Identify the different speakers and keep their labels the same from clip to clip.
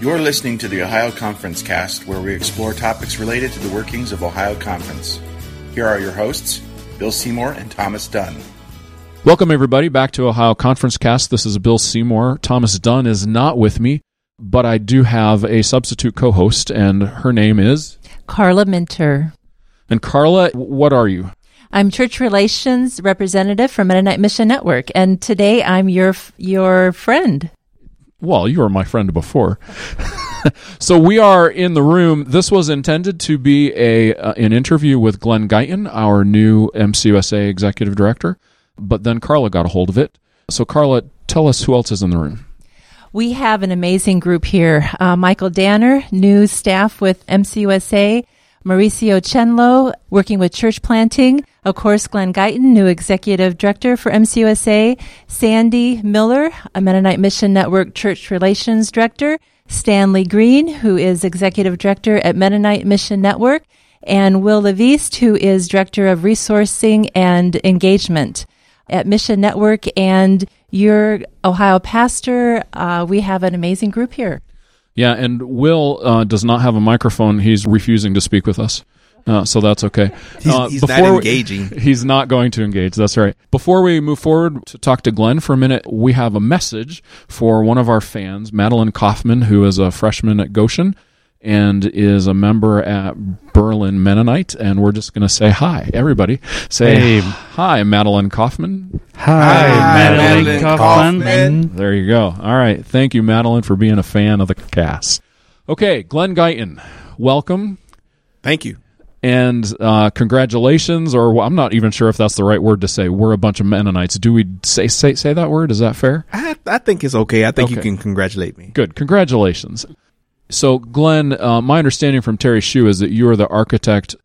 Speaker 1: You're listening to the Ohio Conference Cast, where we explore topics related to the workings of Ohio Conference. Here are your hosts, Bill Seymour and Thomas Dunn.
Speaker 2: Welcome, everybody, back to Ohio Conference Cast. This is Bill Seymour. Thomas Dunn is not with me, but I do have a substitute co host, and her name is
Speaker 3: Carla Minter.
Speaker 2: And Carla, what are you?
Speaker 3: I'm church relations representative for Mennonite Mission Network, and today I'm your your friend.
Speaker 2: Well, you were my friend before. so we are in the room. This was intended to be a uh, an interview with Glenn Guyton, our new MCUSA executive director, but then Carla got a hold of it. So Carla, tell us who else is in the room.
Speaker 3: We have an amazing group here. Uh, Michael Danner, new staff with MCUSA. Mauricio Chenlo, working with church planting. Of course, Glenn Guyton, new executive director for MCUSA. Sandy Miller, a Mennonite Mission Network church relations director. Stanley Green, who is executive director at Mennonite Mission Network. And Will LaVeist, who is director of resourcing and engagement at Mission Network. And your Ohio pastor. Uh, we have an amazing group here.
Speaker 2: Yeah, and Will uh, does not have a microphone. He's refusing to speak with us. Uh, so that's okay.
Speaker 4: He's,
Speaker 2: uh,
Speaker 4: he's not engaging.
Speaker 2: We, he's not going to engage. That's right. Before we move forward to talk to Glenn for a minute, we have a message for one of our fans, Madeline Kaufman, who is a freshman at Goshen and is a member at Berlin Mennonite. And we're just going to say hi, everybody. Say
Speaker 5: hey.
Speaker 2: hi, Madeline Kaufman.
Speaker 5: Hi, hi Madeline, Madeline Kaufman.
Speaker 2: Kaufman. There you go. All right. Thank you, Madeline, for being a fan of the cast. Okay, Glenn Guyton, welcome.
Speaker 4: Thank you.
Speaker 2: And uh, congratulations, or well, I'm not even sure if that's the right word to say. We're a bunch of Mennonites. Do we say say say that word? Is that fair?
Speaker 4: I, I think it's okay. I think okay. you can congratulate me.
Speaker 2: Good. Congratulations. So, Glenn, uh, my understanding from Terry Shue is that you are the architect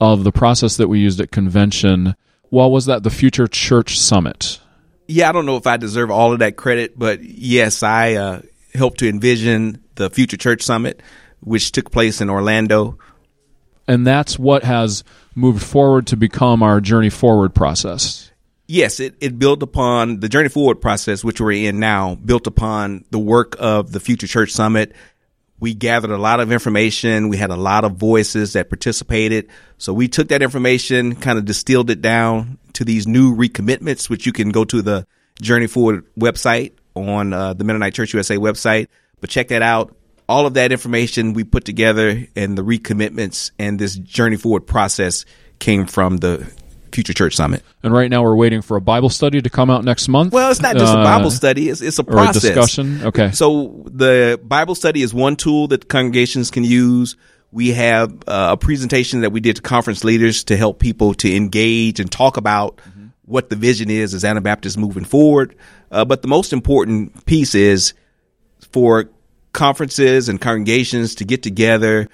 Speaker 2: of the process that we used at convention. Well, was that the Future Church Summit?
Speaker 4: Yeah, I don't know if I deserve all of that credit, but yes, I uh, helped to envision the Future Church Summit, which took place in Orlando
Speaker 2: and that's what has moved forward to become our journey forward process.
Speaker 4: Yes, it, it built upon the journey forward process, which we're in now, built upon the work of the Future Church Summit. We gathered a lot of information. We had a lot of voices that participated. So we took that information, kind of distilled it down to these new recommitments, which you can go to the Journey Forward website on uh, the Mennonite Church USA website. But check that out all of that information we put together and the recommitments and this journey forward process came from the Future Church Summit.
Speaker 2: And right now we're waiting for a Bible study to come out next month.
Speaker 4: Well, it's not just uh, a Bible study; it's, it's a process.
Speaker 2: a discussion. Okay.
Speaker 4: So the Bible study is one tool that congregations can use. We have uh, a presentation that we did to conference leaders to help people to engage and talk about mm-hmm. what the vision is as Anabaptists moving forward. Uh, but the most important piece is for conferences and congregations to get together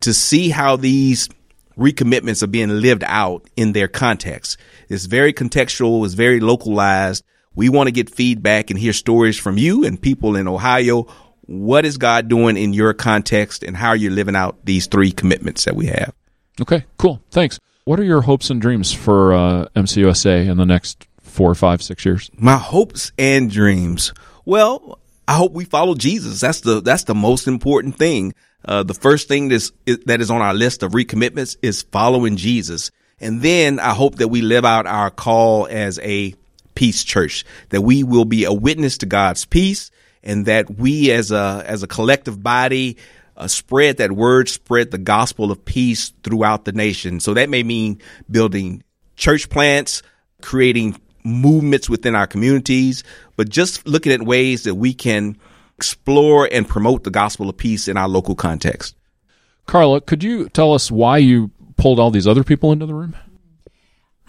Speaker 4: to see how these recommitments are being lived out in their context. It's very contextual, it's very localized. We want to get feedback and hear stories from you and people in Ohio. What is God doing in your context and how are you living out these three commitments that we have?
Speaker 2: Okay, cool. Thanks. What are your hopes and dreams for uh, MCUSA in the next four, five, six years?
Speaker 4: My hopes and dreams. Well, I hope we follow Jesus. That's the that's the most important thing. Uh, the first thing that's, that is on our list of recommitments is following Jesus. And then I hope that we live out our call as a peace church, that we will be a witness to God's peace and that we as a, as a collective body, uh, spread that word, spread the gospel of peace throughout the nation. So that may mean building church plants, creating movements within our communities, but just looking at ways that we can explore and promote the gospel of peace in our local context.
Speaker 2: Carla, could you tell us why you pulled all these other people into the room?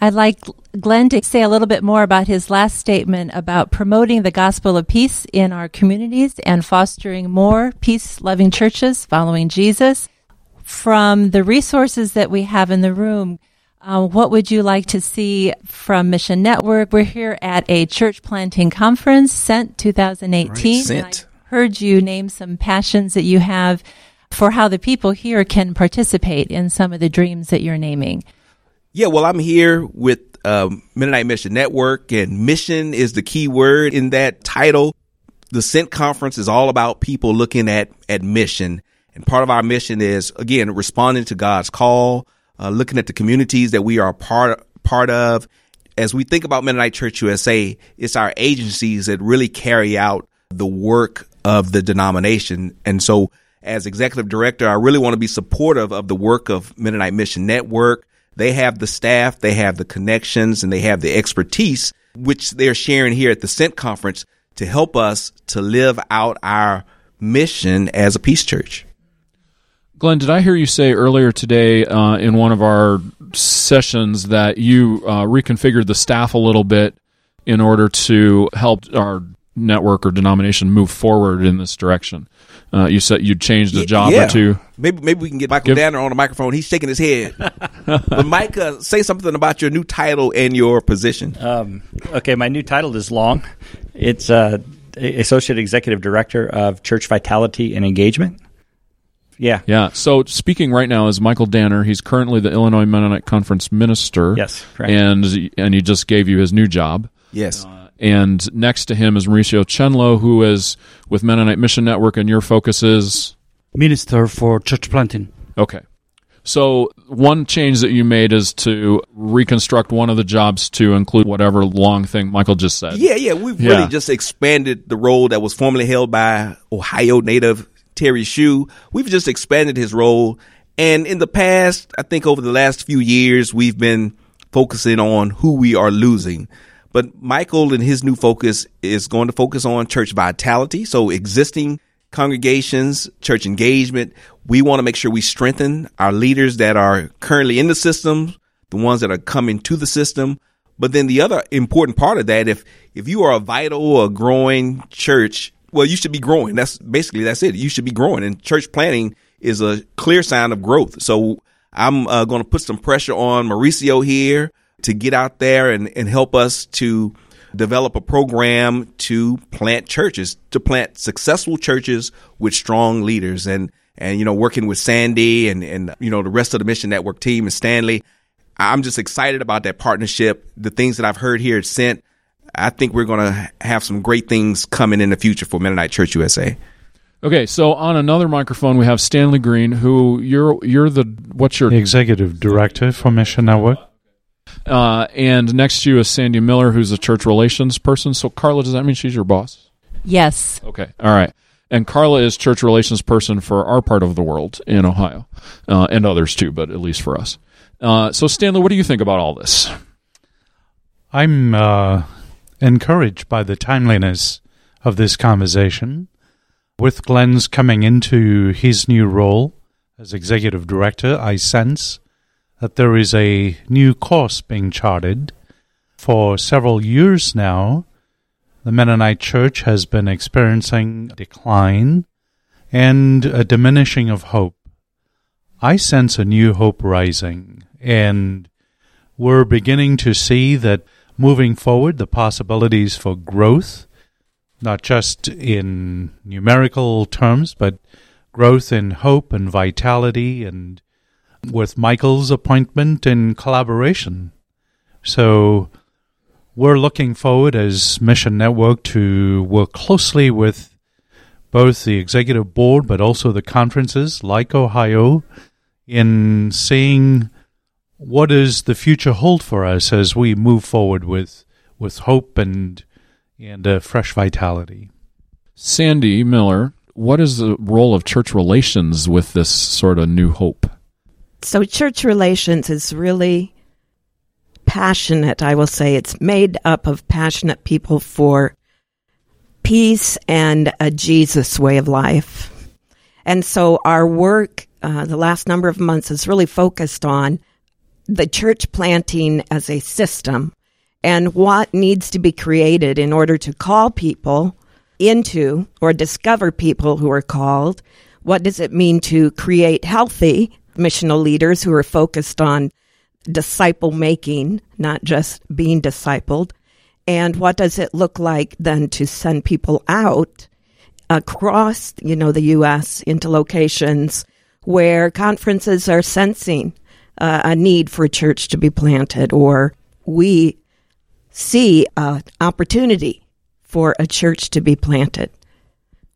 Speaker 3: I'd like Glenn to say a little bit more about his last statement about promoting the gospel of peace in our communities and fostering more peace loving churches following Jesus. From the resources that we have in the room, uh, what would you like to see from Mission Network? We're here at a church planting conference, Sent 2018.
Speaker 4: Right,
Speaker 3: heard you name some passions that you have for how the people here can participate in some of the dreams that you're naming.
Speaker 4: Yeah, well, I'm here with um, Mennonite Mission Network, and mission is the key word in that title. the Sent Conference is all about people looking at, at mission. And part of our mission is, again, responding to God's call, uh, looking at the communities that we are part, part of. As we think about Mennonite Church USA, it's our agencies that really carry out the work of the denomination. And so as executive director, I really want to be supportive of the work of Mennonite Mission Network. They have the staff, they have the connections, and they have the expertise, which they're sharing here at the Sent Conference to help us to live out our mission as a peace church.
Speaker 2: Glenn, did I hear you say earlier today uh, in one of our sessions that you uh, reconfigured the staff a little bit in order to help our network or denomination move forward in this direction? Uh, you said you'd changed a job
Speaker 4: yeah.
Speaker 2: or two.
Speaker 4: Maybe maybe we can get Michael Give, Danner on the microphone. He's shaking his head. but Mike, uh, say something about your new title and your position. Um,
Speaker 6: okay, my new title is long. It's uh, Associate Executive Director of Church Vitality and Engagement. Yeah.
Speaker 2: Yeah. So speaking right now is Michael Danner. He's currently the Illinois Mennonite Conference minister.
Speaker 6: Yes, correct.
Speaker 2: And and he just gave you his new job.
Speaker 4: Yes. Uh,
Speaker 2: and next to him is Mauricio Chenlo, who is with Mennonite Mission Network, and your focus is
Speaker 5: minister for church planting.
Speaker 2: Okay. So one change that you made is to reconstruct one of the jobs to include whatever long thing Michael just said.
Speaker 4: Yeah, yeah, we've yeah. really just expanded the role that was formerly held by Ohio native Terry Shue. We've just expanded his role, and in the past, I think over the last few years, we've been focusing on who we are losing. But Michael and his new focus is going to focus on church vitality. So existing congregations, church engagement. We want to make sure we strengthen our leaders that are currently in the system, the ones that are coming to the system. But then the other important part of that, if, if you are a vital or growing church, well, you should be growing. That's basically, that's it. You should be growing and church planting is a clear sign of growth. So I'm uh, going to put some pressure on Mauricio here to get out there and, and help us to develop a program to plant churches, to plant successful churches with strong leaders. And, and, you know, working with Sandy and, and, you know, the rest of the Mission Network team and Stanley, I'm just excited about that partnership. The things that I've heard here at Sent, I think we're going to have some great things coming in the future for Mennonite Church USA.
Speaker 2: Okay, so on another microphone we have Stanley Green, who you're you're the what's your
Speaker 7: executive director for Mission Network.
Speaker 2: Uh, and next to you is Sandy Miller, who's a church relations person. So, Carla, does that mean she's your boss?
Speaker 3: Yes.
Speaker 2: Okay. All right. And Carla is church relations person for our part of the world in Ohio, uh, and others too, but at least for us. Uh, so, Stanley, what do you think about all this?
Speaker 7: I'm uh, encouraged by the timeliness of this conversation. With Glenn's coming into his new role as executive director, I sense that there is a new course being charted. For several years now, the Mennonite Church has been experiencing decline and a diminishing of hope. I sense a new hope rising, and we're beginning to see that moving forward, the possibilities for growth, not just in numerical terms, but growth in hope and vitality and with Michael's appointment in collaboration. So we're looking forward as Mission Network to work closely with both the executive board but also the conferences like Ohio in seeing what does the future hold for us as we move forward with with hope and and uh, fresh vitality.
Speaker 2: Sandy Miller, what is the role of church relations with this sort of new hope?
Speaker 8: So, church relations is really passionate, I will say. It's made up of passionate people for peace and a Jesus way of life. And so, our work uh, the last number of months is really focused on the church planting as a system and what needs to be created in order to call people into or discover people who are called. What does it mean to create healthy missional leaders who are focused on disciple making, not just being discipled. And what does it look like then to send people out across, you know, the U.S. into locations where conferences are sensing uh, a need for a church to be planted, or we see an opportunity for a church to be planted.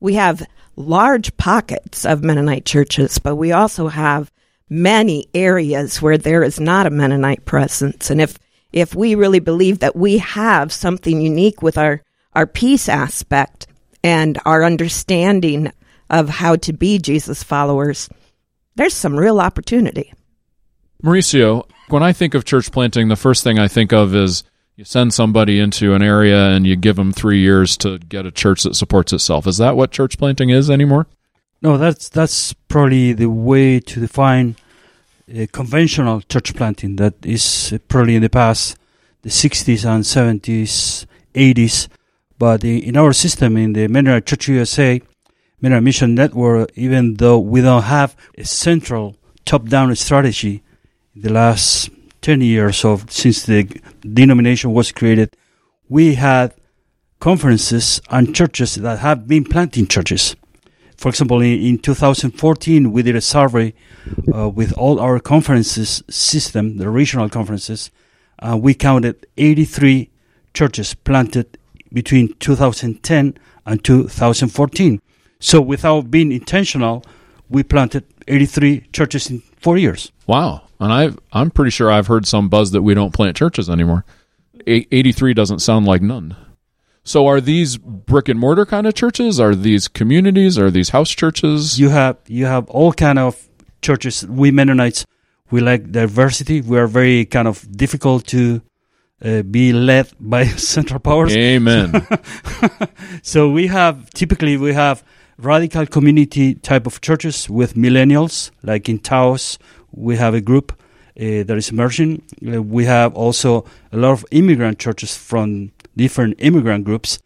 Speaker 8: we have large pockets of Mennonite churches, but we also have many areas where there is not a Mennonite presence. And if if we really believe that we have something unique with our our peace aspect and our understanding of how to be Jesus followers, there's some real opportunity.
Speaker 2: Mauricio, when I think of church planting, the first thing I think of is you send somebody into an area and you give them three years to get a church that supports itself. Is that what church planting is anymore?
Speaker 5: No, that's that's probably the way to define conventional church planting. That is probably in the past, the 60s and 70s, 80s. But in our system, in the Mennonite Church USA, Mennonite Mission Network, even though we don't have a central top-down strategy, the last 10 years of since the denomination was created, we had conferences and churches that have been planting churches. For example, in, in 2014, we did a survey uh, with all our conferences system, the regional conferences. Uh, we counted 83 churches planted between 2010 and 2014. So, without being intentional, we planted 83 churches in four years.
Speaker 2: Wow. And I I'm pretty sure I've heard some buzz that we don't plant churches anymore. A- 83 doesn't sound like none. So are these brick and mortar kind of churches? Are these communities? Are these house churches?
Speaker 5: You have you have all kind of churches. We Mennonites, we like diversity. We are very kind of difficult to uh, be led by central powers.
Speaker 2: Amen.
Speaker 5: so we have typically we have radical community type of churches with millennials, like in Taos, we have a group uh, that is emerging. Uh, we have also a lot of immigrant churches from different immigrant groups,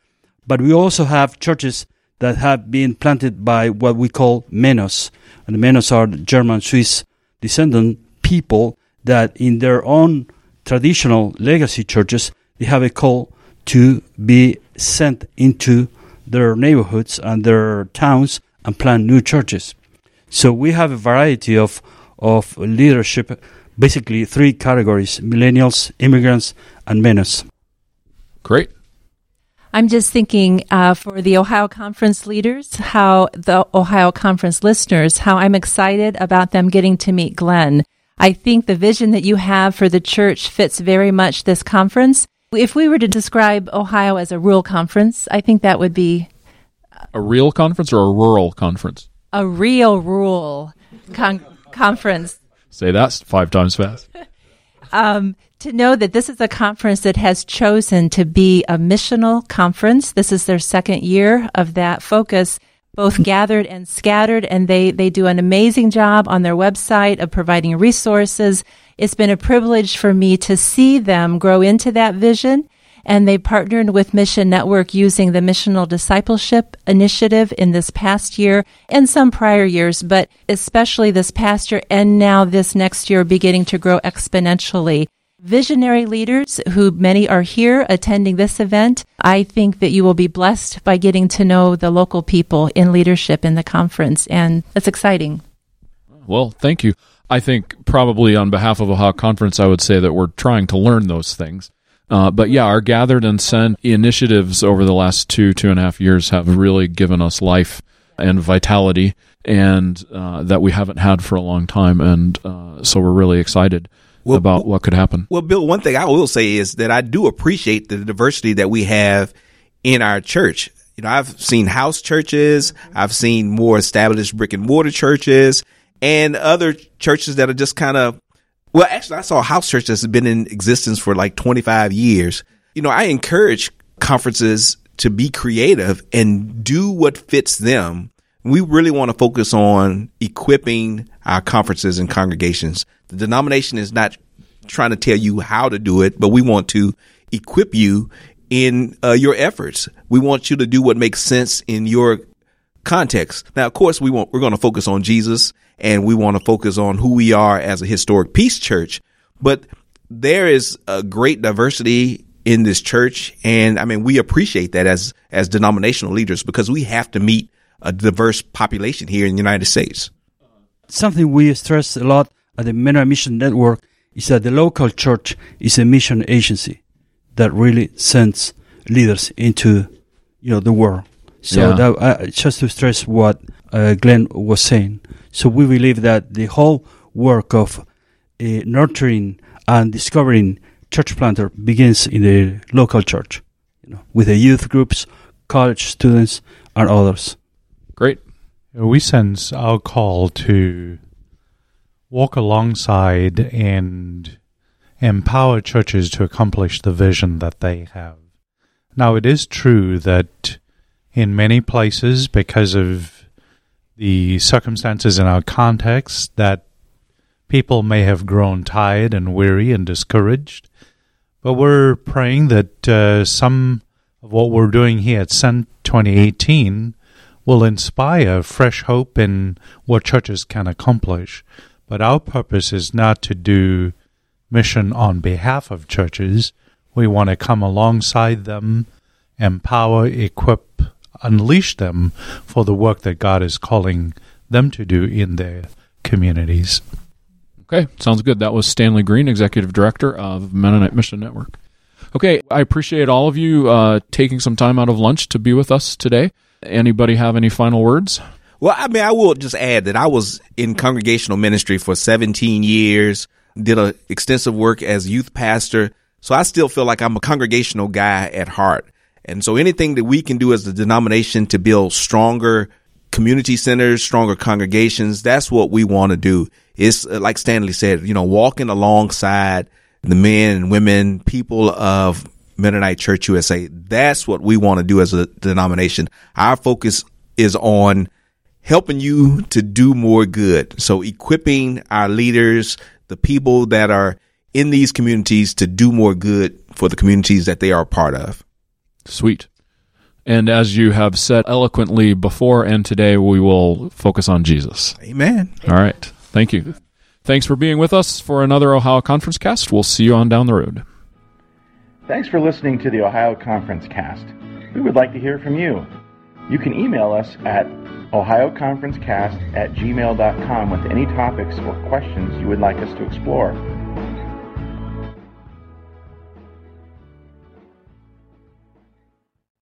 Speaker 5: but we also have churches that have been planted by what we call Mennos. And the Mennos are German Swiss descendant people that in their own traditional legacy churches, they have a call to be sent into their neighborhoods and their towns and plant new churches. So we have a variety of, of leadership, basically three categories millennials, immigrants, and Mennos.
Speaker 2: Great.
Speaker 3: I'm just thinking uh, for the Ohio Conference leaders, how the Ohio Conference listeners, how I'm excited about them getting to meet Glenn. I think the vision that you have for the church fits very much this conference. If we were to describe Ohio as a rural conference, I think that would be
Speaker 2: a real conference or a rural conference?
Speaker 3: A real rural con- conference.
Speaker 2: Say that five times fast.
Speaker 3: um, to know that this is a conference that has chosen to be a missional conference. This is their second year of that focus, both gathered and scattered, and they, they do an amazing job on their website of providing resources. It's been a privilege for me to see them grow into that vision and they partnered with Mission Network using the Missional Discipleship Initiative in this past year and some prior years, but especially this past year and now this next year beginning to grow exponentially. Visionary leaders, who many are here attending this event, I think that you will be blessed by getting to know the local people in leadership in the conference, and that's exciting.
Speaker 2: Well, thank you. I think probably on behalf of Ohio Conference, I would say that we're trying to learn those things. Uh, but yeah, our gathered and sent initiatives over the last two two and a half years have really given us life and vitality, and uh, that we haven't had for a long time. And uh, so we're really excited well, about what could happen.
Speaker 4: Well, Bill, one thing I will say is that I do appreciate the diversity that we have in our church. You know, I've seen house churches, I've seen more established brick and mortar churches, and other churches that are just kind of well, actually, I saw a house church that's been in existence for like 25 years. You know, I encourage conferences to be creative and do what fits them. We really want to focus on equipping our conferences and congregations. The denomination is not trying to tell you how to do it, but we want to equip you in uh, your efforts. We want you to do what makes sense in your context. Now, of course, we want, we're going to focus on Jesus and we want to focus on who we are as a historic peace church. But there is a great diversity in this church. And I mean, we appreciate that as, as denominational leaders because we have to meet a diverse population here in the United States.
Speaker 5: Something we stress a lot at the Mennonite Mission Network is that the local church is a mission agency that really sends leaders into, you know, the world So
Speaker 2: Yeah.
Speaker 5: that, uh, just to stress what uh, Glenn was saying. So we believe that the whole work of uh, nurturing and discovering church planter begins in the local church, you know, with the youth groups, college students, and others.
Speaker 2: Great.
Speaker 7: We sense our call to walk alongside and empower churches to accomplish the vision that they have. Now, it is true that in many places, because of the circumstances in our context, that people may have grown tired and weary and discouraged. But we're praying that uh, some of what we're doing here at Sent 2018 will inspire fresh hope in what churches can accomplish. But our purpose is not to do mission on behalf of churches. We want to come alongside them, empower, equip, unleash them for the work that God is calling them to do in their communities.
Speaker 2: Okay, sounds good. That was Stanley Green, Executive Director of Mennonite Mission Network. Okay, I appreciate all of you uh, taking some time out of lunch to be with us today. Anybody have any final words?
Speaker 4: Well, I mean, I will just add that I was in congregational ministry for 17 years, did a extensive work as youth pastor. So I still feel like I'm a congregational guy at heart. And so anything that we can do as a denomination to build stronger community centers, stronger congregations, that's what we want to do. It's uh, like Stanley said, you know, walking alongside the men and women, people of Mennonite Church USA. That's what we want to do as a denomination. Our focus is on helping you to do more good. So equipping our leaders, the people that are in these communities to do more good for the communities that they are part of.
Speaker 2: Sweet. And as you have said eloquently before and today, we will focus on Jesus.
Speaker 4: Amen.
Speaker 2: All right. Thank you. Thanks for being with us for another Ohio Conference Cast. We'll see you on down the road.
Speaker 1: Thanks for listening to the Ohio Conference Cast. We would like to hear from you. You can email us at ohioconferencecast at gmail.com with any topics or questions you would like us to explore.